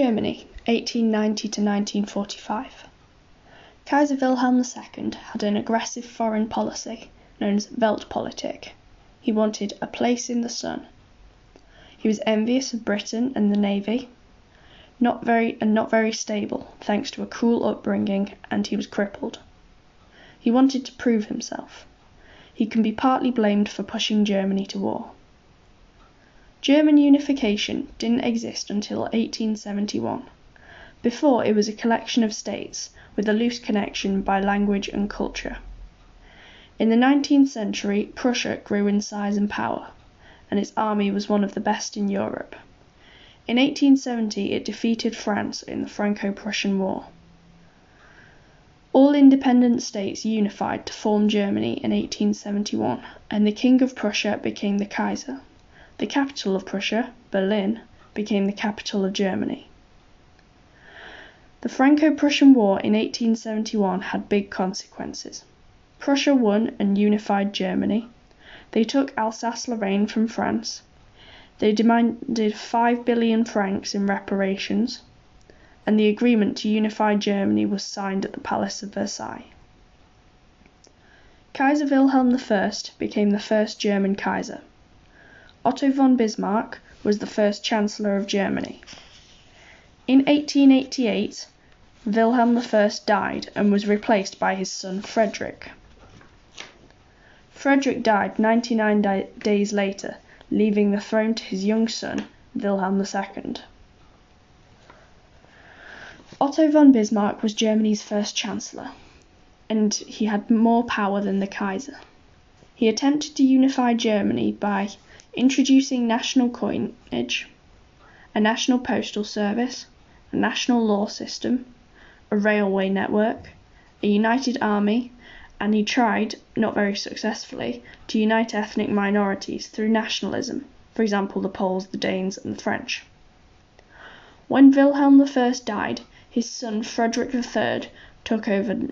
Germany, 1890 to 1945. Kaiser Wilhelm II had an aggressive foreign policy known as Weltpolitik. He wanted a place in the sun. He was envious of Britain and the navy, not very and not very stable, thanks to a cruel upbringing, and he was crippled. He wanted to prove himself. He can be partly blamed for pushing Germany to war. German unification didn't exist until 1871. Before, it was a collection of states with a loose connection by language and culture. In the 19th century, Prussia grew in size and power, and its army was one of the best in Europe. In 1870, it defeated France in the Franco Prussian War. All independent states unified to form Germany in 1871, and the King of Prussia became the Kaiser. The capital of Prussia, Berlin, became the capital of Germany. The Franco Prussian War in 1871 had big consequences. Prussia won and unified Germany. They took Alsace Lorraine from France. They demanded 5 billion francs in reparations, and the agreement to unify Germany was signed at the Palace of Versailles. Kaiser Wilhelm I became the first German Kaiser. Otto von Bismarck was the first Chancellor of Germany. In 1888, Wilhelm I died and was replaced by his son Frederick. Frederick died 99 days later, leaving the throne to his young son, Wilhelm II. Otto von Bismarck was Germany's first chancellor, and he had more power than the Kaiser. He attempted to unify Germany by introducing national coinage, a national postal service, a national law system, a railway network, a united army, and he tried, not very successfully, to unite ethnic minorities through nationalism, for example the Poles, the Danes, and the French. When Wilhelm I died, his son Frederick III took over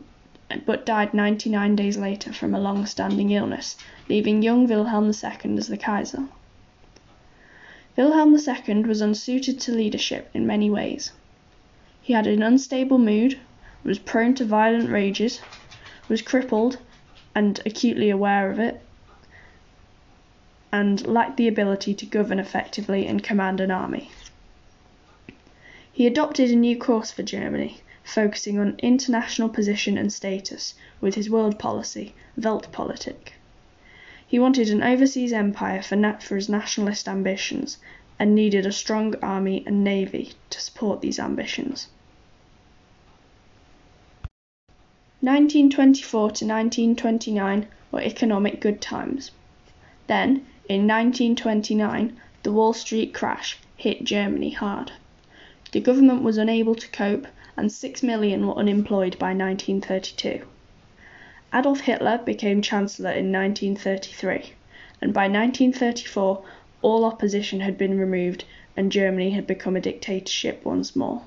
but died 99 days later from a long standing illness, leaving young Wilhelm II as the Kaiser. Wilhelm II was unsuited to leadership in many ways. He had an unstable mood, was prone to violent rages, was crippled and acutely aware of it, and lacked the ability to govern effectively and command an army. He adopted a new course for Germany, focusing on international position and status with his world policy, Weltpolitik. He wanted an overseas empire for, for his nationalist ambitions and needed a strong army and navy to support these ambitions. 1924 to 1929 were economic good times. Then, in 1929, the Wall Street crash hit Germany hard. The government was unable to cope, and six million were unemployed by 1932. Adolf Hitler became Chancellor in 1933, and by 1934 all opposition had been removed and Germany had become a dictatorship once more.